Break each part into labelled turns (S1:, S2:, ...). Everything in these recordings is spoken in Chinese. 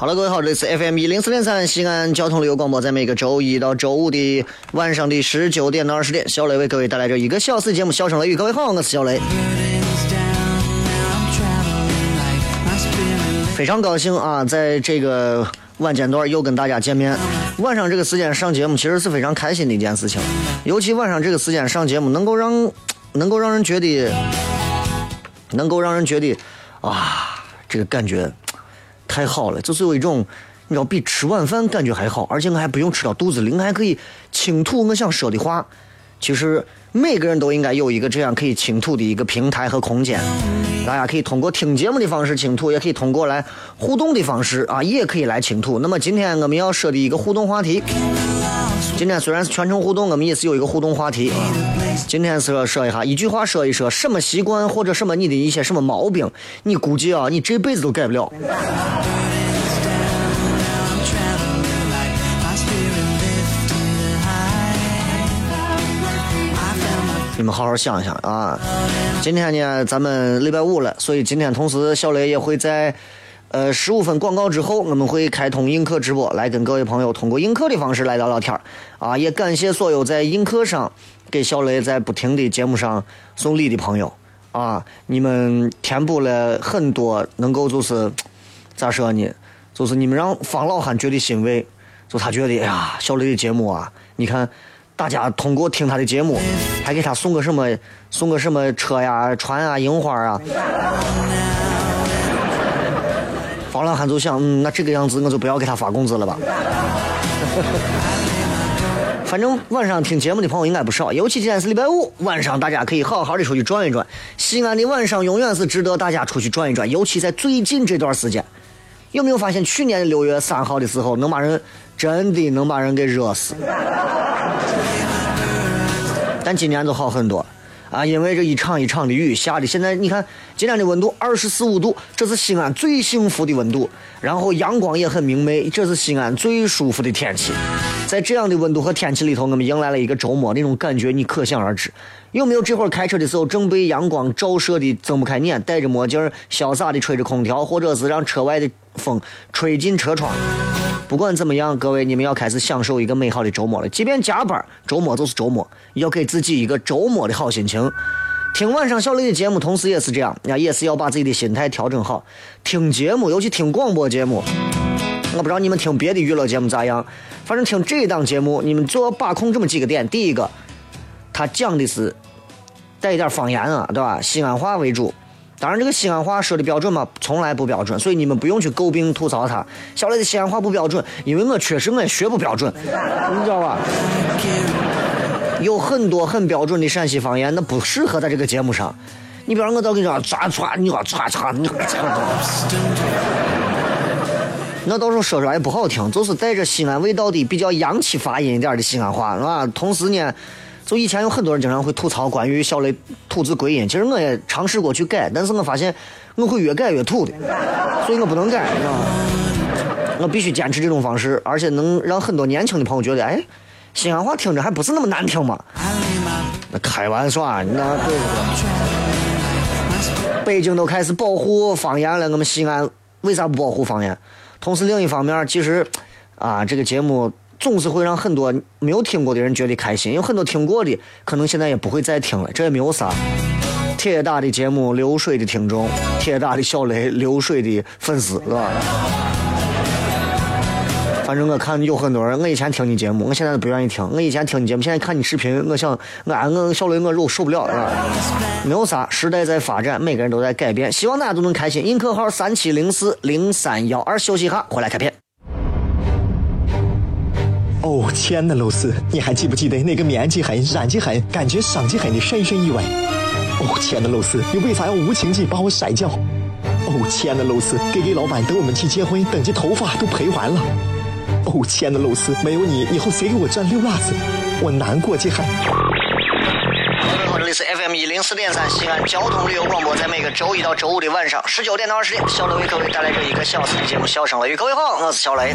S1: 好了，各位好，这里是 FM 一零四点三西安交通旅游广播，在每个周一到周五的晚上的十九点到二十点，小雷为各位带来这一个小时节目《笑声雷雨》。各位好，我是小雷，非常高兴啊，在这个晚间段又跟大家见面。晚上这个时间上节目，其实是非常开心的一件事情，尤其晚上这个时间上节目，能够让 能够让人觉得，能够让人觉得啊，这个感觉。太好了，就是有一种，你知道，比吃晚饭感觉还好，而且我还不用吃到肚子里，我还可以倾吐我想说的话。其实每个人都应该有一个这样可以倾吐的一个平台和空间，大家可以通过听节目的方式倾吐，也可以通过来互动的方式啊，也可以来倾吐。那么今天我们要说的一个互动话题，今天虽然是全程互动，我们也是有一个互动话题。今天是说一下，一句话说一说，什么习惯或者什么你的一些什么毛病，你估计啊，你这辈子都改不了。你们好好想一想啊！今天呢，咱们礼拜五了，所以今天同时小雷也会在呃十五分广告之后，我们会开通映客直播，来跟各位朋友通过映客的方式来聊聊天啊！也感谢所有在映客上。给小雷在不停的节目上送礼的朋友啊，你们填补了很多能够就是咋说呢？就是你们让方老汉觉得欣慰，就他觉得哎呀，小雷的节目啊，你看大家通过听他的节目，还给他送个什么送个什么车呀、船啊、樱花啊。方老汉就想，嗯，那这个样子我就不要给他发工资了吧。反正晚上听节目的朋友应该不少，尤其今天是礼拜五，晚上大家可以好好的出去转一转。西安的晚上永远是值得大家出去转一转，尤其在最近这段时间，有没有发现去年六月三号的时候，能把人真的能把人给热死？但今年就好很多。啊，因为这一场一场的雨下的，现在你看今天的温度二十四五度，这是西安最幸福的温度。然后阳光也很明媚，这是西安最舒服的天气。在这样的温度和天气里头，我们迎来了一个周末，那种感觉你可想而知。有没有这会儿开车的时候正被阳光照射的睁不开眼，戴着墨镜潇洒的吹着空调，或者是让车外的风吹进车窗？不管怎么样，各位你们要开始享受一个美好的周末了。即便加班，周末就是周末，要给自己一个周末的好心情。听晚上小雷的节目，同时也是这样，那，也是要把自己的心态调整好。听节目，尤其听广播节目，我不知道你们听别的娱乐节目咋样，反正听这档节目，你们就要把控这么几个点。第一个，他讲的是带一点方言啊，对吧？西安话为主。当然，这个西安话说的标准嘛，从来不标准，所以你们不用去诟病吐槽他。小磊的西安话不标准，因为我确实我也学不标准，你知道吧？有很多很标准的陕西方言，那不适合在这个节目上。你比方我到跟你说，唰唰，你唰唰，你唰那到时候说出来也不好听，就是带着西安味道的比较洋气发音一点的西安话，是吧？同时呢。就以前有很多人经常会吐槽关于小雷吐字归音，其实我也尝试过去改，但是我发现我会越改越土的，所以我不能改，你知道吗？我必须坚持这种方式，而且能让很多年轻的朋友觉得，哎，西安话听着还不是那么难听嘛。那开玩笑，那对不对？北京都开始保护方言了，我们西安为啥不保护方言？同时，另一方面，其实啊，这个节目总是会让很多没有听过的人觉得开心，有很多听过的可能现在也不会再听了，这也没有啥。铁打的节目，流水的听众；铁打的小雷，流水的粉丝，是吧？反正我看有很多人，我以前听你节目，我现在都不愿意听。我以前听你节目，现在看你视频，我想，我我小雷我肉受不了，是吧？没有啥，时代在发展，每个人都在改变，希望大家都能开心。映客号三七零四零三幺二，休息一下，回来开片。
S2: 哦，亲爱的露丝，你还记不记得那个棉积狠、染剂狠、感觉伤及狠的深深意外？哦，亲爱的露丝，你为啥要无情地把我甩掉？哦，亲爱的露丝给给老板等我们去结婚，等级头发都赔完了。哦，亲爱的露丝，没有你，以后谁给我赚溜辣子？我难过极了。
S1: 各位好，这里是 FM 一零四点三西安交通旅游广播，在每个周一到周五的晚上十九点到二十点，小雷为各位带来这一个小时的节目《笑声雷雨》。各位好，我是小雷。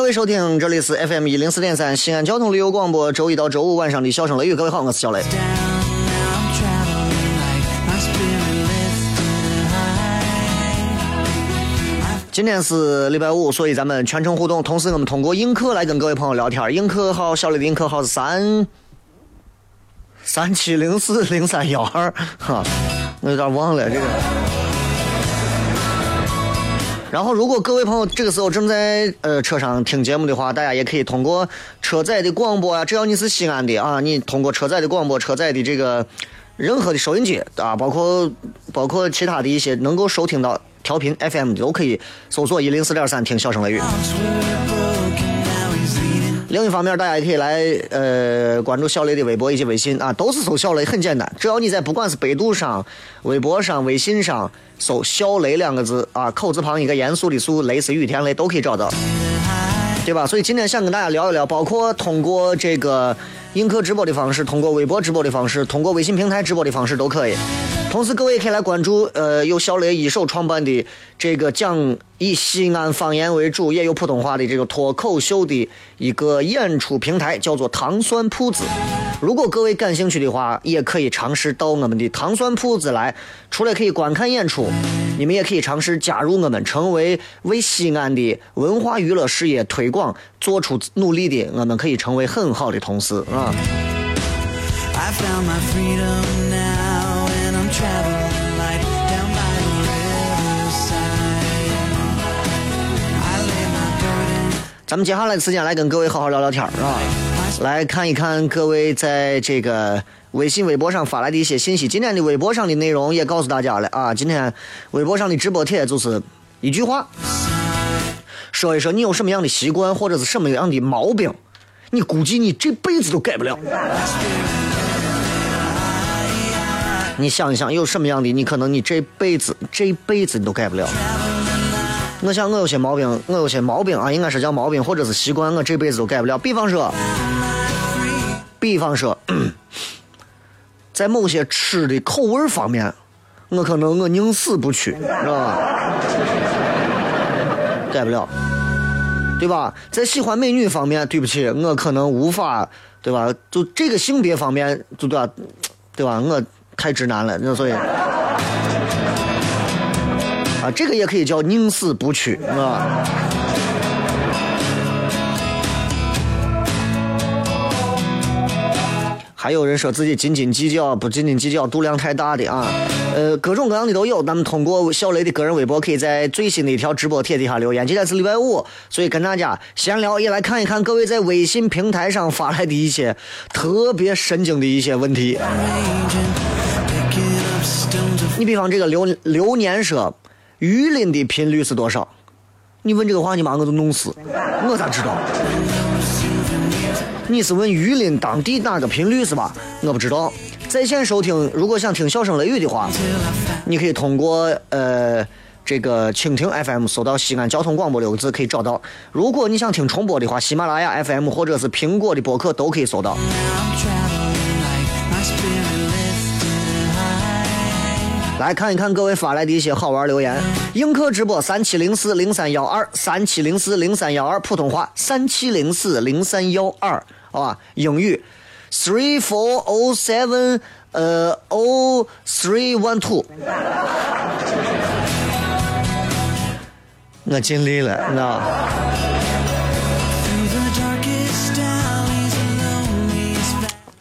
S1: 各位收听，这里是 FM 一零四点三西安交通旅游广播，周一到周五晚上的笑声雷雨。各位好，我是小雷。今天是礼拜五，所以咱们全程互动，同时我们通过映客来跟各位朋友聊天。映客号小雷的映客号是三三七零四零三幺二，哈，我有点忘了这个。然后，如果各位朋友这个时候正在呃车上听节目的话，大家也可以通过车载的广播啊，只要你是西安的啊，你通过车载的广播、车载的这个任何的收音机啊，包括包括其他的一些能够收听到调频 FM 的，都可以搜索一零四点三听笑声雷雨。另一方面，大家也可以来呃关注小雷的微博以及微信啊，都是搜小雷，很简单，只要你在不管是百度上、微博上、微信上搜“小雷”两个字啊，口字旁一个严肃的“肃”，雷是雨天雷，都可以找到，对吧？所以今天想跟大家聊一聊，包括通过这个映客直播的方式，通过微博直播的方式，通过微信平台直播的方式都可以。同时，各位也可以来关注，呃，由小雷一手创办的这个讲以西安方言为主，也有普通话的这个脱口秀的一个演出平台，叫做糖蒜铺子。如果各位感兴趣的话，也可以尝试到我们的糖蒜铺子来，除了可以观看演出，你们也可以尝试加入我们，成为为西安的文化娱乐事业推广做出努力的，我们可以成为很好的同事啊。I found my freedom 咱们接下来的时间来跟各位好好聊聊天是吧？来看一看各位在这个微信、微博上发来的一些信息。今天的微博上的内容也告诉大家了啊！今天微博上的直播帖就是一句话，说一说你有什么样的习惯或者是什么样的毛病，你估计你这辈子都改不了。你想一想，有什么样的你可能你这辈子这辈子你都改不了。我想我有些毛病，我有些毛病啊，应该是叫毛病或者是习惯，我这辈子都改不了。比方说，比方说，在某些吃的口味方面，我可能我宁死不屈，是吧？改不了。对吧？在喜欢美女方面，对不起，我可能无法，对吧？就这个性别方面，就对吧？对吧？我太直男了，那所以啊，这个也可以叫宁死不屈，啊。还有人说自己斤斤计较，不斤斤计较，度量太大的啊，呃，各种各样的都有。咱们通过小雷的个人微博，可以在最新的一条直播帖底下留言。今天是礼拜五，所以跟大家闲聊，也来看一看各位在微信平台上发来的一些特别神经的一些问题。你比方这个流流年说，榆林的频率是多少？你问这个话，你把我都弄死，我咋知道？你是问榆林当地哪个频率是吧？我不知道。在线收听，如果想听笑声雷雨的话，你可以通过呃这个蜻蜓 FM 搜到西安交通广播六个字可以找到。如果你想听重播的话，喜马拉雅 FM 或者是苹果的播客都可以搜到。来看一看各位发来的一些好玩留言。映客直播三七零四零三幺二三七零四零三幺二普通话三七零四零三幺二。好吧，英语，three four o seven，呃，o three one two，我尽力了，你知道。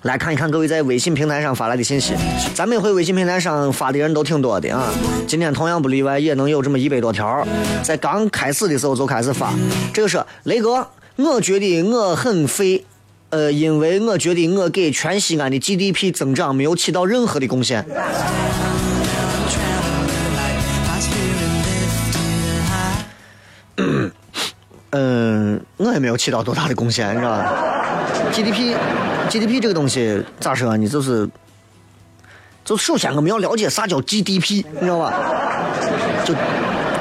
S1: 来看一看各位在微信平台上发来的信息，咱每回微信平台上发的人都挺多的啊，今天同样不例外，也能有这么一百多条，在刚开始的时候就开始发。这个是雷哥，我觉得我很废。呃，因为我觉得我给全西安的 GDP 增长没有起到任何的贡献。嗯，我也没有起到多大的贡献，你知道吧？GDP，GDP 这个东西咋说呢？就是，就首先我们要了解啥叫 GDP，你知道吧？就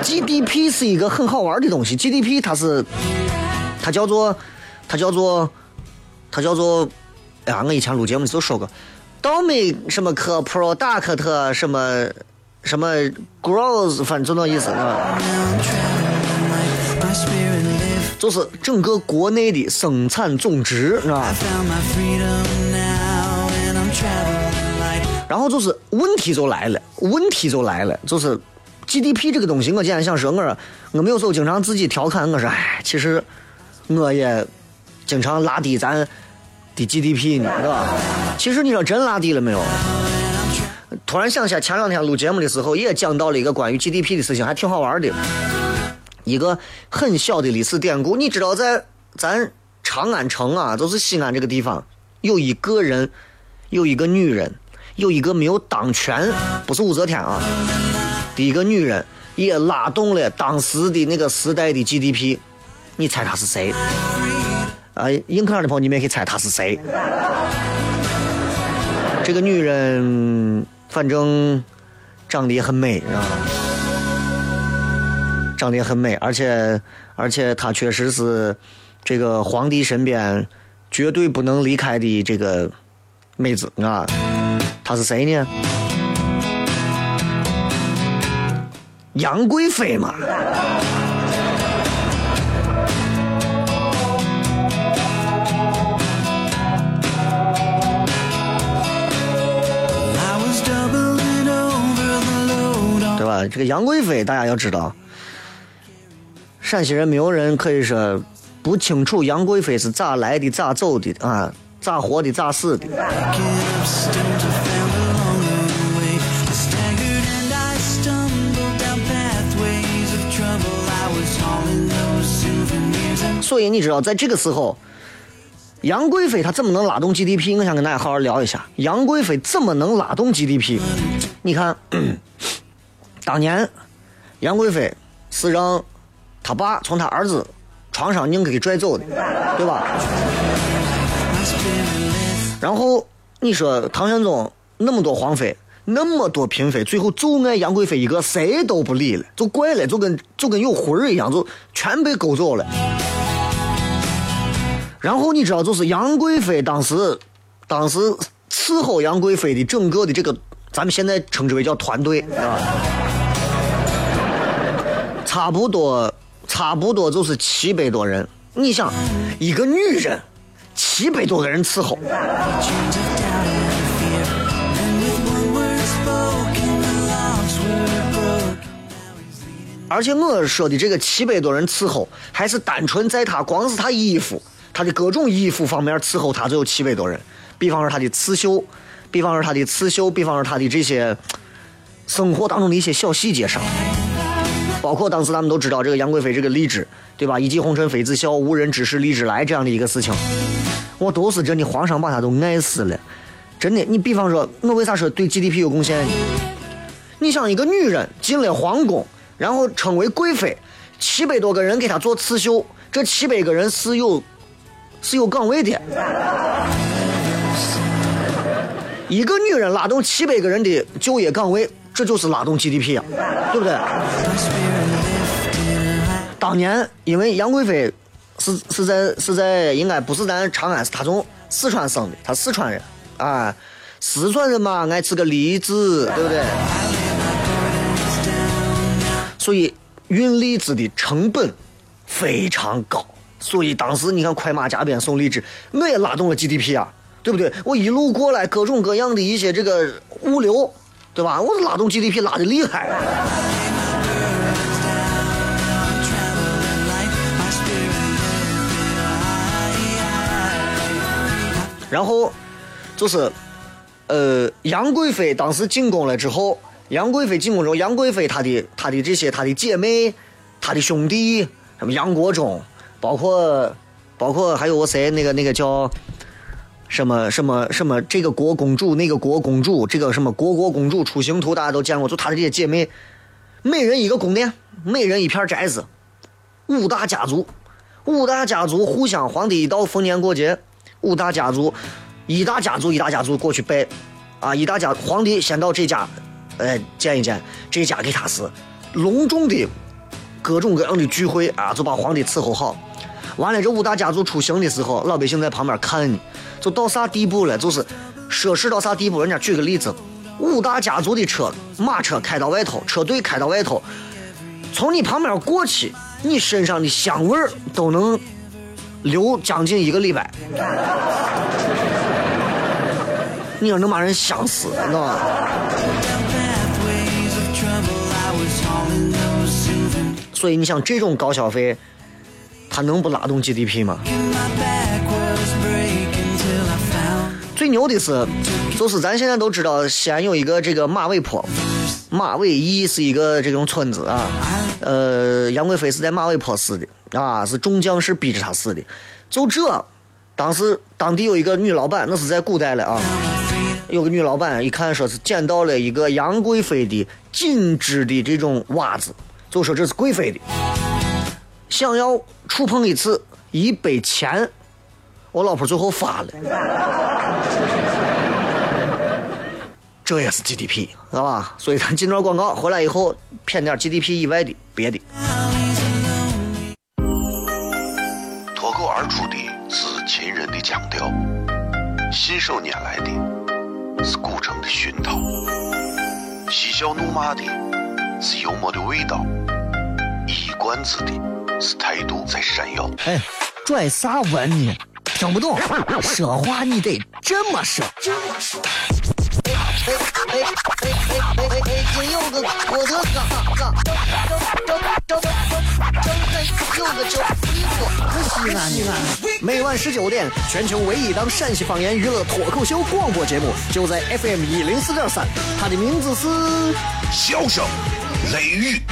S1: GDP 是一个很好玩的东西，GDP 它是，它叫做，它叫做。它叫做，哎呀，我以前录节目的时候说过，倒霉什么科 product 什么什么 growth，反正就那意思，是吧？就是整个国内的生产总值，是吧？然后就是问题就来了，问题就来了，就是 GDP 这个东西，我今天想说，我说我没有时候经常自己调侃，我说，哎，其实我也。经常拉低咱的 GDP 呢，是吧？其实你说真拉低了没有？突然想起来，前两天录节目的时候也讲到了一个关于 GDP 的事情，还挺好玩的。一个很小的历史典故，你知道在咱长安城啊，就是西安这个地方，有一个人，有一个女人，有一个没有当权，不是武则天啊，第一个女人也拉动了当时的那个时代的 GDP，你猜她是谁？啊，硬壳的朋友，你们也可以猜她是谁？这个女人反正长得也很美，啊，长得也很美，而且而且她确实是这个皇帝身边绝对不能离开的这个妹子啊。她是谁呢？杨贵妃嘛。这个杨贵妃，大家要知道，陕西人没有人可以说不清楚杨贵妃是咋来的、咋走的啊，咋活的、咋死的。所以你知道，在这个时候，杨贵妃她怎么能拉动 GDP？我想跟大家好好聊一下，杨贵妃怎么能拉动 GDP？你看。当年，杨贵妃是让他爸从他儿子床上硬给拽走的，对吧？然后你说唐玄宗那么多皇妃，那么多嫔妃，最后就爱杨贵妃一个，谁都不理了，就怪了，就跟就跟有魂儿一样，就全被勾走了。然后你知道，就是杨贵妃当时，当时伺候杨贵妃的整个的这个，咱们现在称之为叫团队，啊。差不多差不多就是七百多人。你想，一个女人，七百多个人伺候。而且我说的这个七百多人伺候，还是单纯在他光是他衣服，他的各种衣服方面伺候他就有七百多人。比方说他的刺绣，比方说他的刺绣，比方说他的这些生活当中的一些小细节上，包括当时咱们都知道这个杨贵妃这个荔枝，对吧？一骑红尘妃子笑，无人知是荔枝来这样的一个事情，我都是真的，皇上把他都爱死了。真的，你比方说，我为啥说对 GDP 有贡献？你想一个女人进了皇宫。然后称为贵妃，七百多个人给她做刺绣，这七百个人是有是有岗位的。一个女人拉动七百个人的就业岗位，这就是拉动 GDP 啊，对不对？当年因为杨贵妃是是在是在应该不是咱长安，是她从四川生的，她四川人啊，四川人嘛爱吃个栗子，对不对？所以运荔枝的成本非常高，所以当时你看快马加鞭送荔枝，我也拉动了 GDP 啊，对不对？我一路过来各种各样的一些这个物流，对吧？我拉动 GDP 拉的厉害。然后就是，呃，杨贵妃当时进宫了之后。杨贵妃进宫之后，杨贵妃她的她的这些她的姐妹，她的兄弟，什么杨国忠，包括包括还有我谁那个那个叫什么什么什么这个国公主那个国公主这个什么国国公主出行图大家都见过，就她的这些姐妹，每人一个宫殿，每人一片宅子，五大家族，五大家族互相皇帝一到逢年过节，五大家族一大家族一大家族过去拜，啊一大家皇帝先到这家。呃，见一见这家给他是隆重的各种各样的聚会啊，就把皇帝伺候好。完了，这五大家族出行的时候，老百姓在旁边看呢，就到啥地步了？就是奢侈到啥地步？人家举个例子，五大家族的车，马车开到外头，车队开到外头，从你旁边过去，你身上的香味儿都能留将近一个礼拜。你说能把人香死，知道吗？所以你想这种高消费，它能不拉动 GDP 吗？最牛的是，就是咱现在都知道，西安有一个这个马尾坡，马尾驿是一个这种村子啊。呃，杨贵妃是在马尾坡死的啊，是众将士逼着她死的。就这，当时当地有一个女老板，那是在古代了啊。有个女老板一看说是捡到了一个杨贵妃的紧织的这种袜子。就说这是贵妃的，想要触碰一次一百钱，我老婆最后发了，这也是 GDP，知道吧？所以咱进段广告回来以后，骗点 GDP 以外的别的。
S3: 脱口而出的是秦人的腔调，信手拈来的是古城的熏陶，嬉笑怒骂的。是幽默的味道，一冠子的是态度在闪耀。
S1: 哎，拽啥文呢？听不懂，说话你得这么说。哎哎哎哎哎哎哎！今有个我的哥哥，有个叫西安西安。每晚十九点，全球唯一档陕西方言娱乐脱口秀广播节目，就在 FM 一零四点三，它的名字是《
S3: 笑声》。雷雨，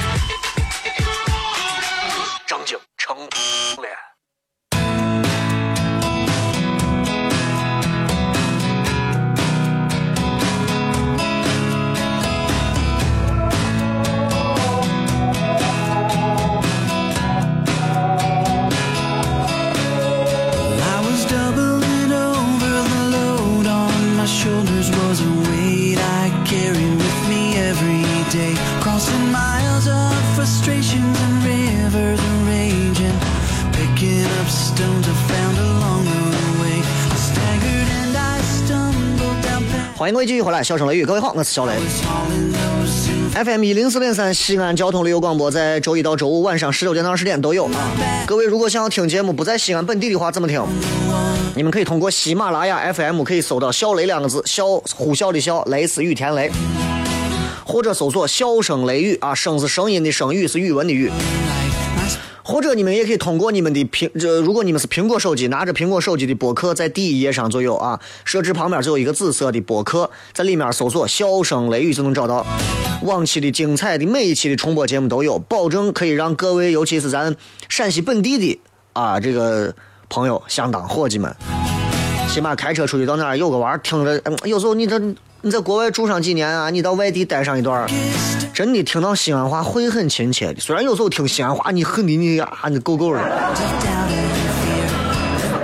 S1: 续回来，笑声雷雨，各位好，我是小雷。FM 一零四点三西安交通旅游广播，在周一到周五晚上十九点到二十点都有啊。各位如果想要听节目不在西安本地的话，怎么听？你们可以通过喜马拉雅 FM 可以搜到“小雷”两个字，小呼啸的啸，雷是雨田雷，或者搜索“笑声雷雨”啊，声是声音的声，雨是语文的语。或者你们也可以通过你们的苹，这如果你们是苹果手机，拿着苹果手机的播客，在第一页上就有啊，设置旁边就有一个紫色的播客，在里面搜索“笑声雷雨”就能找到。往期的精彩的每一期的重播节目都有，保证可以让各位，尤其是咱陕西本地的啊这个朋友，相当伙计们，起码开车出去到哪儿有个玩儿，听着，嗯，有时候你这你在国外住上几年啊，你到外地待上一段儿，真的听到西安话会很亲切的。虽然有时候听西安话你恨的你啊，你够够的，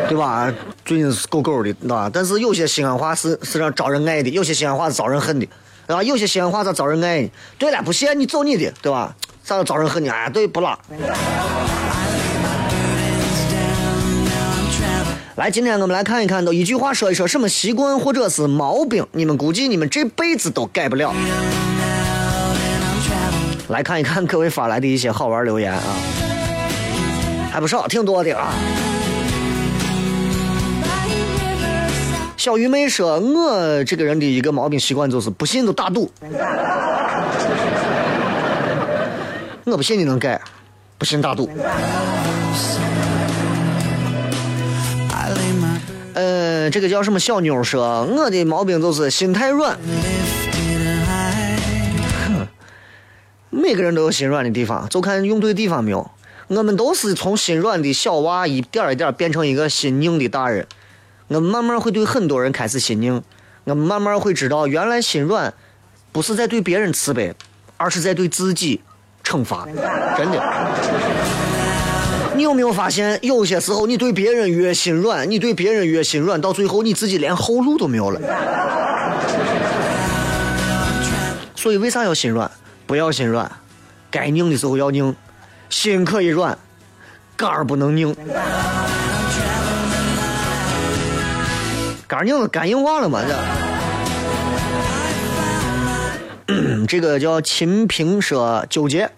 S1: 对吧？最近是够够的，对吧？但是有些西安话是是让招人爱的，有些西安话是招人恨的，对吧？有些西安话咋招人爱呢？对了，不信你走你的，对吧？咋招人恨呢？哎，对，不拉。来，今天我们来看一看，都一句话说一说什么习惯或者是毛病，你们估计你们这辈子都改不了。来看一看各位发来的一些好玩留言啊，还不少，挺多的啊。小鱼妹说，我这个人的一个毛病习惯就是不信就打赌。我不信你能改，不信打赌。呃，这个叫什么小妞说，我的毛病就是心太软。哼，每个人都有心软的地方，就看用对地方没有。我们都是从心软的小娃一点一点变成一个心硬的大人。我们慢慢会对很多人开始心硬，我们慢慢会知道，原来心软不是在对别人慈悲，而是在对自己惩罚。真的。有没有发现，有些时候你对别人越心软，你对别人越心软，到最后你自己连后路都没有了。所以为啥要心软？不要心软，该拧的时候要拧，心可以软，肝儿不能拧。肝儿拧了，肝硬化了嘛？这，这个叫秦平说纠结。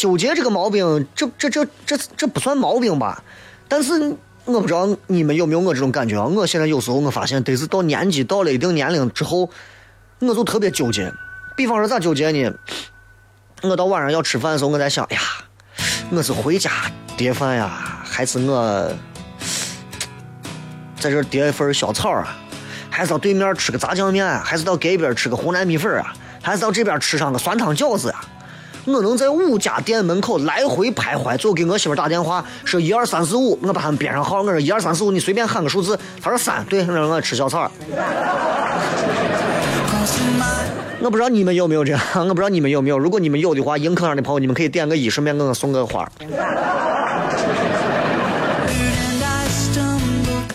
S1: 纠结这个毛病，这这这这这不算毛病吧？但是我不知道你们有没有我这种感觉啊？我现在有时候我发现，得是到年纪到了一定年龄之后，我就特别纠结。比方说咋纠结呢？我到晚上要吃饭的时候，我在想，哎呀，我是回家叠饭呀，还是我在这叠一份小炒啊？还是到对面吃个炸酱面？还是到隔壁吃个湖南米粉啊？还是到这边吃上个酸汤饺子呀？我能在五家店门口来回徘徊，最后给我媳妇打电话说一二三四五，我把他们编上号，我说一二三四五，你随便喊个数字。他说三，对，让我吃小炒。我不知道你们有没有这样，我不知道你们有没有。如果你们有的话，映客上的朋友，你们可以点个一，顺便给我送个花。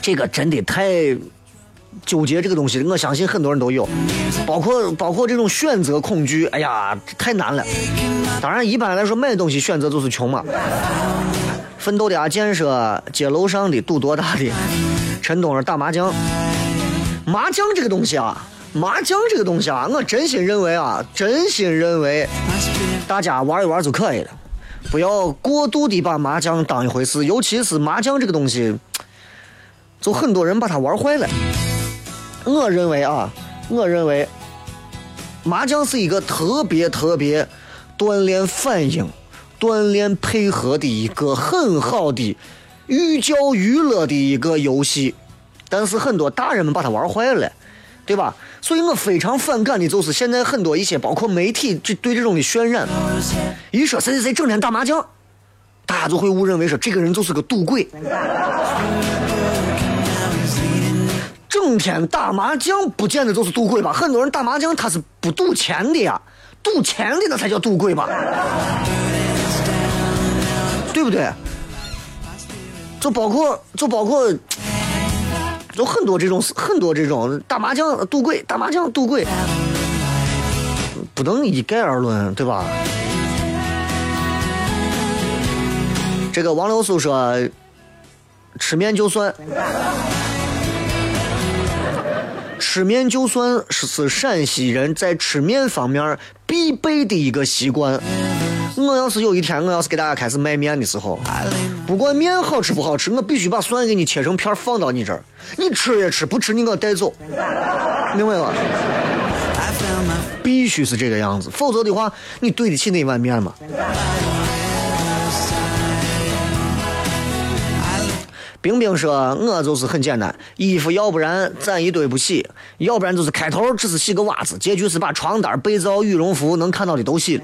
S1: 这个真的太纠结，这个东西，我相信很多人都有，包括包括这种选择恐惧，哎呀，太难了。当然，一般来说买东西选择就是穷嘛。奋斗的阿健说：“街楼上的赌多大的？”陈东儿打麻将。麻将这个东西啊，麻将这个东西啊，我真心认为啊，真心认为，大家玩一玩就可以了，不要过度的把麻将当一回事。尤其是麻将这个东西，就很多人把它玩坏了。我认为啊，我认为，麻将是一个特别特别锻炼反应、锻炼配合的一个很好的寓教于乐的一个游戏，但是很多大人们把它玩坏了，对吧？所以我非常反感的就是现在很多一些包括媒体这对这种的渲染，一说谁谁谁整天打麻将，大家就会误认为说这个人就是个赌鬼。整天打麻将不见得就是赌鬼吧？很多人打麻将他是不赌钱的呀，赌钱的那才叫赌鬼吧？对不对？就包括就包括，就很多这种很多这种打麻将赌鬼，打麻将赌鬼，不能一概而论，对吧？这个王流苏说，吃面就算。吃面就算是是陕西人在吃面方面必备的一个习惯。我要是有一天我要是给大家开始卖面的时候，不管面好吃不好吃，我必须把蒜给你切成片放到你这儿，你吃也吃，不吃你给我带走，明白吧？必须是这个样子，否则的话，你对得起那碗面吗？冰冰说：“我就是很简单，衣服要不然攒一堆不洗，要不然就是开头只是洗个袜子，结局是把床单、被罩、羽绒服能看到的都洗了。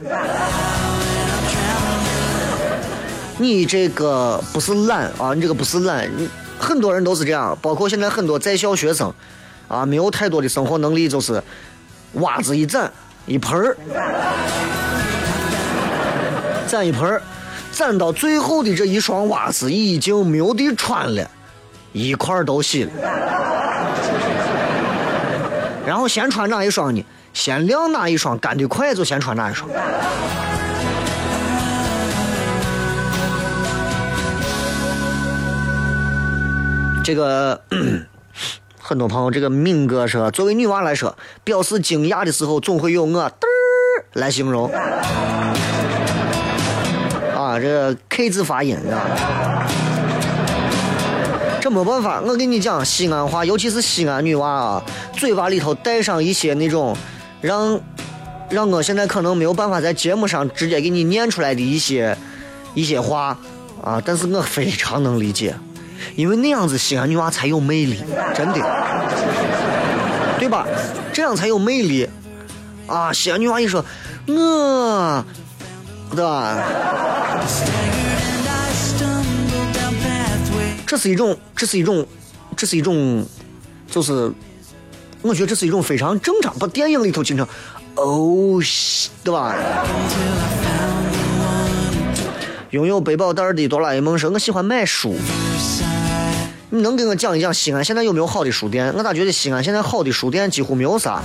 S1: 你这个不是懒啊，你这个不是懒，你很多人都是这样，包括现在很多在校学生，啊，没有太多的生活能力，就是袜子一攒一盆儿，攒一盆儿。”攒到最后的这一双袜子已经没有地穿了，一块都洗了。然后先穿哪一双呢？先晾哪一双干得快就先穿哪一双。这个很多朋友，这个敏哥说，作为女娃来说，表示惊讶的时候总会用我嘚儿来形容。啊，这 K 字发音啊，这没办法。我跟你讲，西安话，尤其是西安女娃啊，嘴巴里头带上一些那种让让我现在可能没有办法在节目上直接给你念出来的一些一些话啊，但是我非常能理解，因为那样子西安女娃才有魅力，真的，对吧？这样才有魅力啊！西安女娃一说，我。对吧？这是一种，这是一种，这是一种，就是，我觉得这是一种非常正常。把电影里头经常，哦西，对吧？拥有背包袋的哆啦 A 梦说：“我喜欢买书。”你能给我讲一讲西安现在有没有好的书店？我咋觉得西安现在好的书店几乎没有啥。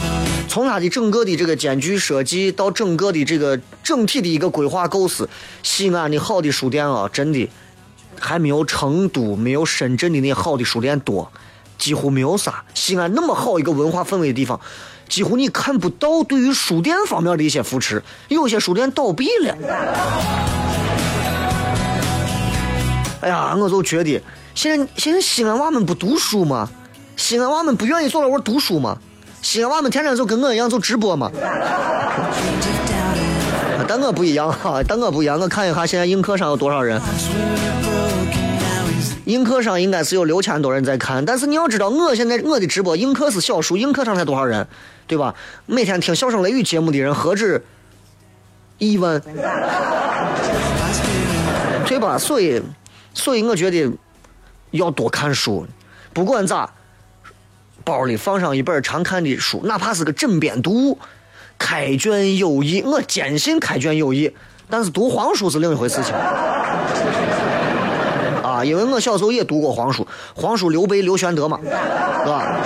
S1: 从它的整个的这个间距设计到整个的这个整体的一个规划构思，西安的好的书店啊，真的还没有成都、没有深圳的那好的书店多，几乎没有啥。西安那么好一个文化氛围的地方，几乎你看不到对于书店方面的一些扶持，有些书店倒闭了。哎呀，我就觉得。现在现在西安娃们不读书吗？西安娃们不愿意坐那窝读书吗？西安娃们天天就跟我一样就直播吗？但我不一样哈，但我不一样。我看一下现在映客上有多少人？映客上应该是有六千多人在看。但是你要知道，我现在我的直播映客是小数，映客上才多少人，对吧？每天听笑声雷雨节目的人何止亿万，对吧？所以，所以我觉得。要多看书，不管咋，包里放上一本常看的书，哪怕是个枕边读物，开卷有益。我坚信开卷有益，但是读黄书是另一回事情。啊，因为我小时候也读过黄书，黄书刘备、刘玄德嘛，是吧？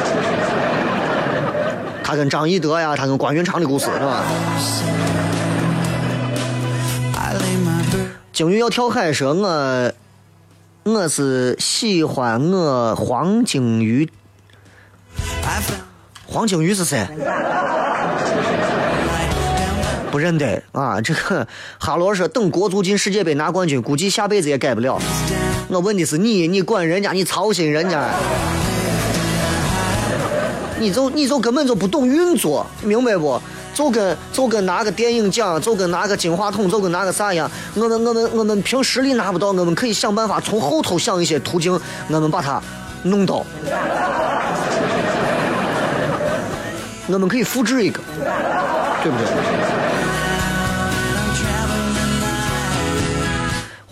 S1: 他跟张翼德呀，他跟关云长的故事，是吧？鲸鱼要跳海，说我。我是喜欢我黄景瑜，黄景瑜是谁？不认得啊！这个哈罗说等国足进世界杯拿冠军，估计下辈子也改不了。我问的是你，你管人家，你操心人家，你就你就根本就不懂运作，明白不？就跟就跟拿个电影奖，就跟拿个金话筒，就跟拿个啥一样。我们我们我们凭实力拿不到，我们可以想办法从后头想一些途径，我们把它弄到。我们可以复制一个，对不对？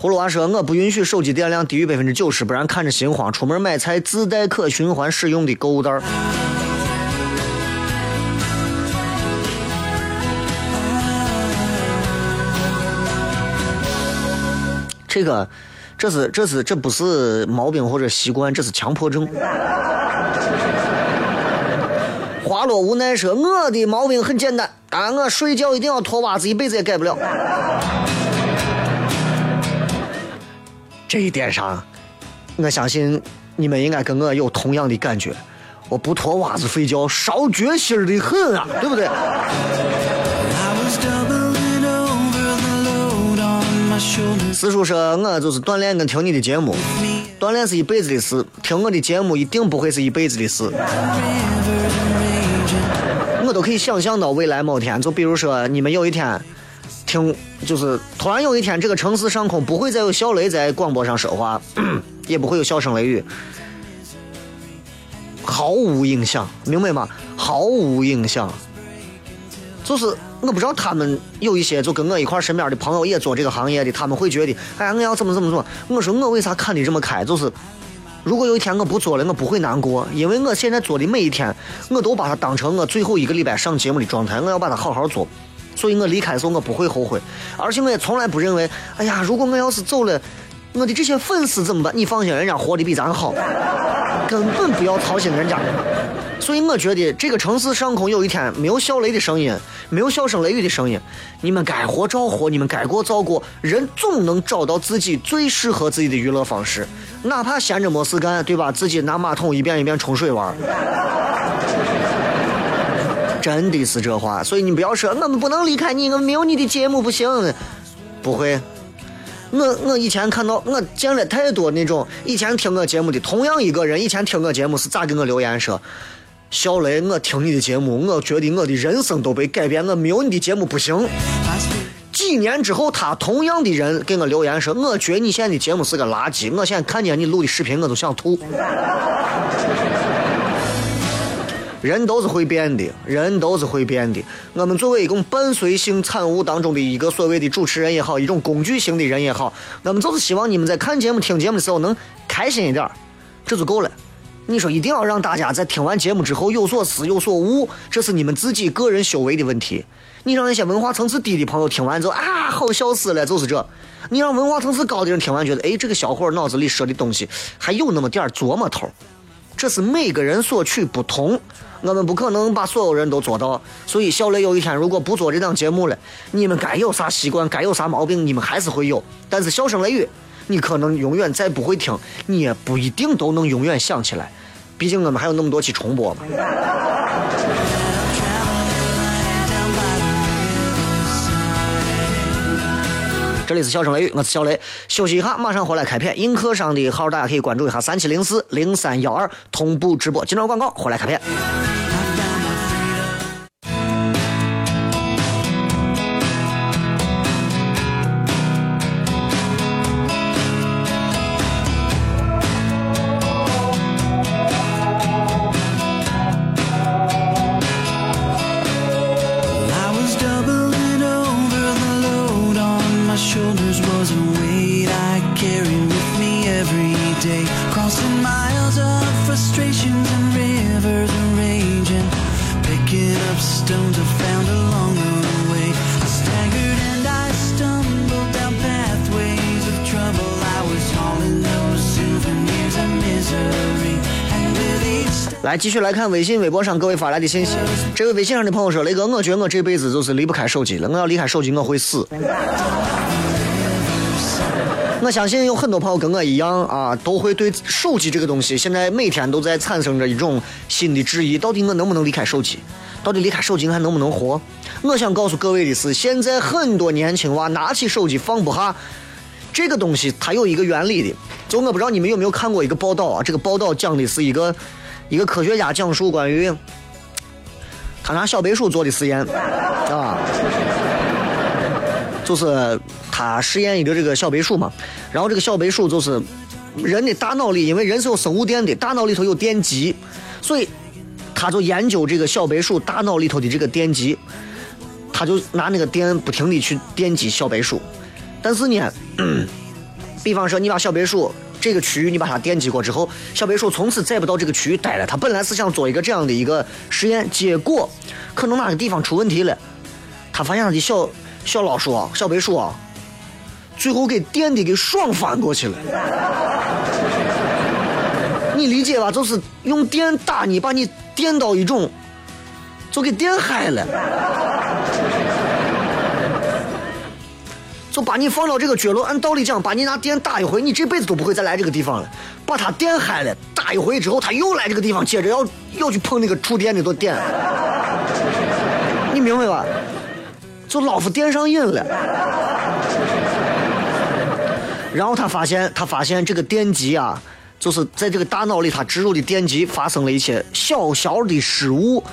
S1: 葫芦娃说：“我不允许手机电量低于百分之九十，不然看着心慌。出门买菜自带可循环使用的购物袋。”这个，这是这是这不是毛病或者习惯，这是强迫症。花落无奈说：“我的毛病很简单，啊，我睡觉一定要脱袜子，一辈子也改不了。”这一点上，我相信你们应该跟我有同样的感觉。我不脱袜子睡觉，烧脚心的很啊，对不对？四叔说：“我就是锻炼跟听你的节目，锻炼是一辈子的事，听我的节目一定不会是一辈子的事。我都可以想象到未来某天，就比如说你们有一天听，就是突然有一天这个城市上空不会再有小雷在广播上说话，也不会有笑声雷雨，毫无影响，明白吗？毫无影响，就是。”我不知道他们有一些就跟我一块身边的朋友也做这个行业的，他们会觉得，哎呀，我要怎么怎么做？我说我为啥看的这么开？就是如果有一天我不做了，我不会难过，因为我现在做的每一天，我都把它当成我最后一个礼拜上节目的状态，我要把它好好做。所以我离开的时候我不会后悔，而且我也从来不认为，哎呀，如果我要是走了，我的这些粉丝怎么办？你放心，人家活的比咱好，根本不要操心人家。所以我觉得这个城市上空有一天没有小雷的声音，没有笑声雷雨的声音，你们该活照活，你们该过照过。人总能找到自己最适合自己的娱乐方式，哪怕闲着没事干，对吧？自己拿马桶一遍一遍冲水玩。真的是这话，所以你不要说我们不能离开你，我没有你的节目不行。不会，我我以前看到我见了太多那种以前听我节目的同样一个人，以前听我节目是咋给我留言说？小雷，我听你的节目，我觉得我的人生都被改变。我没有你的节目不行。几年之后，他同样的人给我留言说：“我觉得你现在的节目是个垃圾。”我现在看见你录的视频，我都想吐。人都是会变的，人都是会变的。我们作为一种伴随性产物当中的一个所谓的主持人也好，一种工具型的人也好，我们就是希望你们在看节目、听节目的时候能开心一点，这就够了。你说一定要让大家在听完节目之后有所思有所悟，这是你们自己个人修为的问题。你让那些文化层次低的朋友听完之后啊，好笑死了，就是这。你让文化层次高的人听完，觉得哎，这个小伙脑子里说的东西还有那么点琢磨头。这是每个人所取不同，我们不可能把所有人都做到。所以小雷有一天如果不做这档节目了，你们该有啥习惯，该有啥毛病，你们还是会有。但是笑声雷雨，你可能永远再不会听，你也不一定都能永远想起来。毕竟我们还有那么多期重播嘛。这里是笑声雷雨，我是小雷，休息一下，马上回来开片。映客上的号大家可以关注一下三七零四零三幺二同步直播。今朝广告，回来开片。继续来看微信、微博上各位发来的信息。这位微信上的朋友说：“雷哥，我觉得我这辈子就是离不开手机了。我要离开手机，我会死。”我相信有很多朋友跟我一样啊，都会对手机这个东西，现在每天都在产生着一种新的质疑：到底我能不能离开手机？到底离开手机还能不能活？我想告诉各位的是，现在很多年轻娃拿起手机放不下，这个东西它有一个原理的。就我不知道你们有没有看过一个报道啊？这个报道讲的是一个。一个科学家讲述关于他拿小白鼠做的实验啊，就是他实验一个这个小白鼠嘛，然后这个小白鼠就是人的大脑里，因为人是有生物电的，大脑里头有电极，所以他就研究这个小白鼠大脑里头的这个电极，他就拿那个电不停的去电击小白鼠，但是呢，比方说你把小白鼠。这个区域你把它电击过之后，小白鼠从此再不到这个区域待了。它本来是想做一个这样的一个实验，结果可能哪个地方出问题了，他发现他的小小老鼠啊，小白鼠啊，最后给电的给爽翻过去了。你理解吧？就是用电打你，把你电到一种，就给电嗨了。把你放到这个角落，按道理讲，把你拿电打一回，你这辈子都不会再来这个地方了。把他电嗨了，打一回之后，他又来这个地方，接着要要去碰那个触电那座电，你明白吧？就老夫电上瘾了。然后他发现，他发现这个电极啊，就是在这个大脑里，他植入的电极发生了一些小小的失误。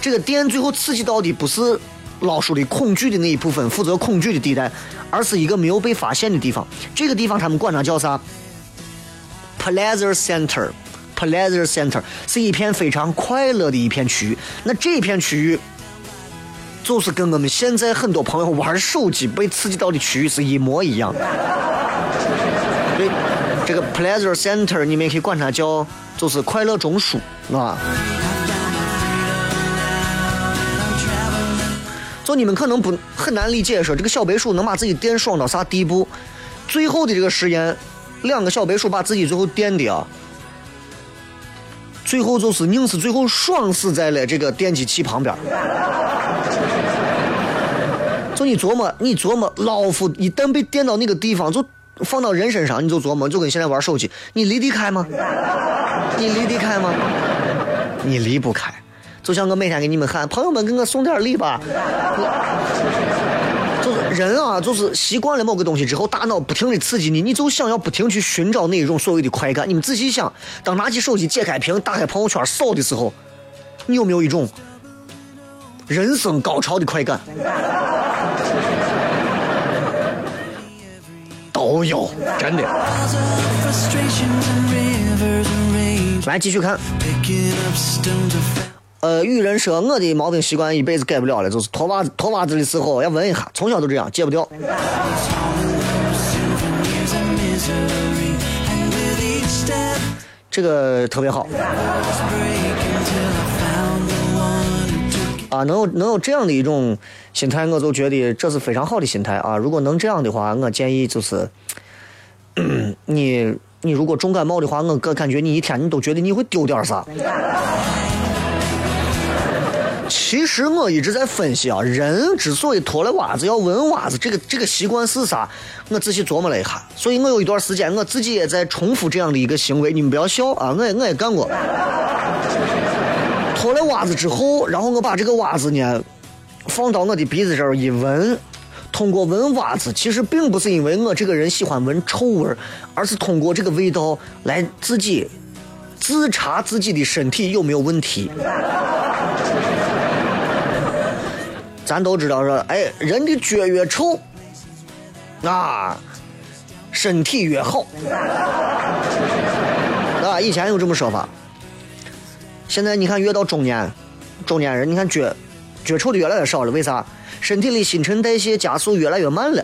S1: 这个电最后刺激到的不是。老鼠的恐惧的那一部分，负责恐惧的地带，而是一个没有被发现的地方。这个地方他们管它叫啥？Pleasure Center。Pleasure Center 是一片非常快乐的一片区域。那这片区域，就是跟我们现在很多朋友玩手机被刺激到的区域是一模一样的。对，这个 Pleasure Center 你们也可以管它叫，就是快乐中枢，啊。就你们可能不很难理解，说这个小白鼠能把自己电爽到啥地步？最后的这个实验，两个小白鼠把自己最后电的啊，最后就是宁死最后爽死在了这个电击器旁边。就你琢磨，你琢磨，老夫一旦被电到那个地方，就放到人身上，你就琢磨，就跟现在玩手机，你离得开吗？你离得开吗？你离不开。就像我每天给你们喊，朋友们给我送点礼吧。就是人啊，就是习惯了某个东西之后，大脑不停的刺激你，你就想要不停去寻找那一种所谓的快感。你们仔细想，当拿起手机解开屏，打开朋友圈扫的时候，你有没有一种人生高潮的快感？都有，真的。来继续看。呃，有人说我的毛病习惯一辈子改不了了，就是脱袜子脱袜子的时候要闻一下，从小都这样，戒不掉。这个特别好。啊，能有能有这样的一种心态，我就觉得这是非常好的心态啊！如果能这样的话，我建议就是，你你如果重感冒的话，我感感觉你一天你都觉得你会丢点啥。其实我一直在分析啊，人之所以脱了袜子要闻袜子，这个这个习惯是啥？我仔细琢磨了一下，所以我有一段时间我自己也在重复这样的一个行为。你们不要笑啊，我也我也干过。脱了袜子之后，然后我把这个袜子呢放到我的鼻子这儿一闻，通过闻袜子，其实并不是因为我这个人喜欢闻臭味，而是通过这个味道来自己自查自己的身体有没有问题。咱都知道说，哎，人的脚越臭，啊，身体越好，啊，以前有这么说法。现在你看，越到中年，中年人，你看脚脚臭的越来越少了。为啥？身体里新陈代谢加速越来越慢了。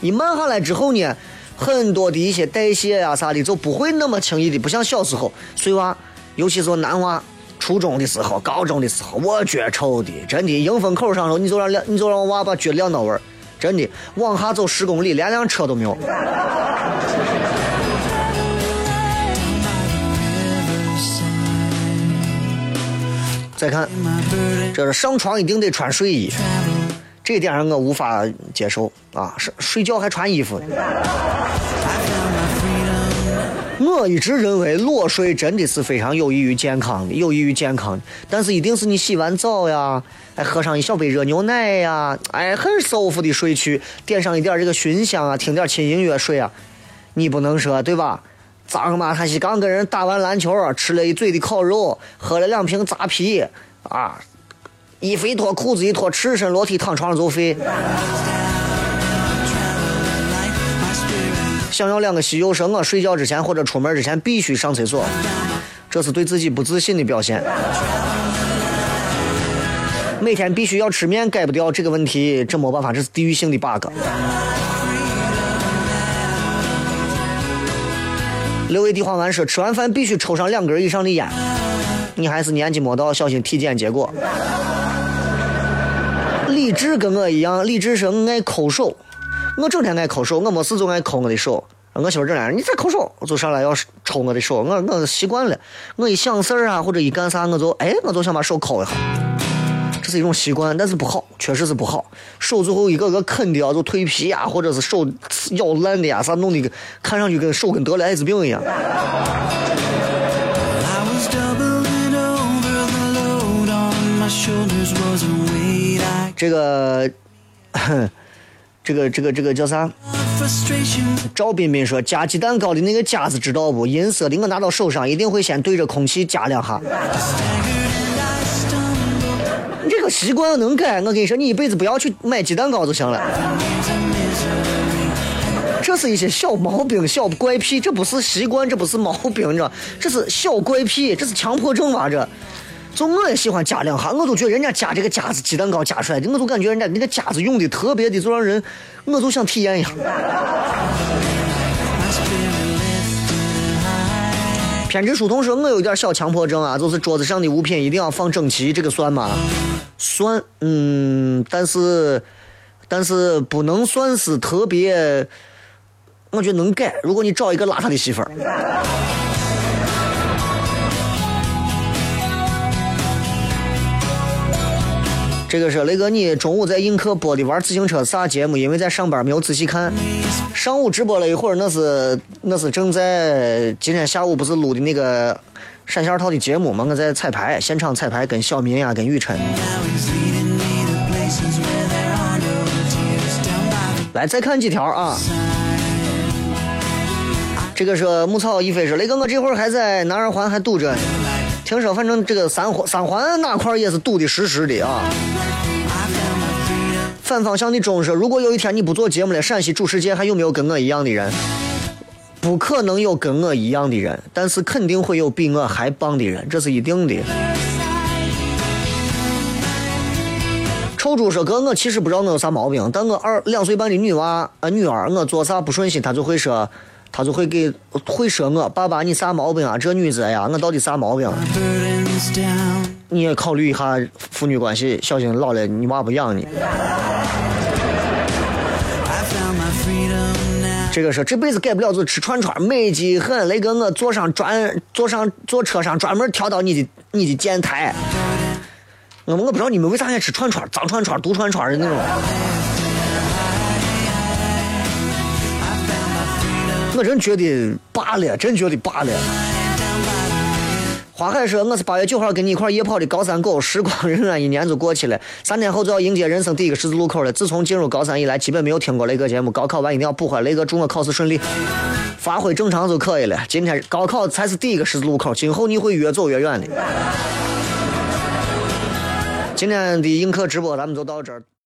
S1: 一慢下来之后呢，很多的一些代谢呀啥的就不会那么轻易的，不像小时候，碎娃，尤其是男娃。初中的时候，高中的时候，我脚臭的，真的。迎风口上头，你就让你就让娃把脚晾到位儿，真的。往下走十公里，连辆车都没有。再看，这是上床一定得穿睡衣，这点上我无法接受啊！是睡觉还穿衣服。我一直认为裸睡真的是非常有益于健康的，有益于健康的。但是一定是你洗完澡呀，哎，喝上一小杯热牛奶呀，哎，很舒服的睡去，点上一点这个熏香啊，听点轻音乐睡啊。你不能说对吧？早上嘛，他是刚跟人打完篮球，吃了一嘴的烤肉，喝了两瓶扎啤，啊，衣服一脱，裤子一脱，赤身裸体躺床上就睡。想要两个稀有生，我睡觉之前或者出门之前必须上厕所，这是对自己不自信的表现。每天必须要吃面，改不掉这个问题，这没办法，这是地域性的 bug。六味地黄丸说，吃完饭必须抽上两根以上的烟。你还是年纪没到，小心体检结果。李志跟我一样，李志说爱抠手。我整天爱抠手，我没事就爱抠我的手。我媳妇整天，你再抠手，我就上来要抽我的手。我我习惯了，我一想事儿啊，或者一干啥，我就哎，我就想把手抠一下。这是是一种习惯，但是不好，确实是不好。手最后一个个啃的啊，就蜕皮呀，或者是手咬烂的呀，啥弄的，看上去跟手跟得了艾滋病一样。这个，这个，这个，这个叫啥？赵彬彬说：“夹鸡蛋糕的那个夹子知道不？银色的，我拿到手上一定会先对着空气夹两下。你这个习惯能改？我跟你说，你一辈子不要去买鸡蛋糕就行了。这是一些小毛病、小怪癖，这不是习惯，这不是毛病，你知道？这是小怪癖，这是强迫症吧？这。”就我也喜欢夹两下，我都觉得人家夹这个夹子鸡蛋糕夹出来的，我就感觉人家那个夹子用的特别的，就让人，我就想体验一下。偏执书童说：“我有点小强迫症啊，就是桌子上的物品一定要放整齐，这个算吗？算，嗯，但是，但是不能算是特别，我觉得能改。如果你找一个邋遢的媳妇儿。”这个是雷哥，你中午在映客播的玩自行车啥节目？因为在上班没有仔细看。上午直播了一会儿，那是那是正在今天下午不是录的那个闪现套的节目吗？我在彩排，现场彩排，跟小明呀，跟雨辰。来，再看几条啊。这个是牧草一飞说，雷哥，我这会儿还在南二环还堵着。听说反正这个三环三环那块儿也是堵的实实的啊。反方向的钟说：“如果有一天你不做节目了，陕西主世界还有没有跟我一样的人？不可能有跟我一样的人，但是肯定会有比我还棒的人，这是一定的。”臭猪说：“哥，我其实不知道我有啥毛病，但我二两岁半的女娃啊女儿，我做啥不顺心，她就会说。”他就会给会说我爸爸你啥毛病啊？这女子呀，我到底啥毛病？你也考虑一下父女关系，小心老了你娃不养你。这个说这辈子改不了就吃串串，美极很。雷哥，我坐上专坐上坐车上专门调到你的你的电台。我我不知道你们为啥爱吃串串，脏串串、毒串串的那种。我真觉得罢了，真觉得罢了。花海说：“我是八月九号跟你一块夜跑的高三狗，时光荏苒，一年就过去了。三天后就要迎接人生第一个十字路口了。自从进入高三以来，基本没有听过雷哥节目。高考完一定要补回来。雷哥祝我考试顺利，发挥正常就可以了。今天高考才是第一个十字路口，今后你会越走越远的。今天的映客直播咱们就到这儿。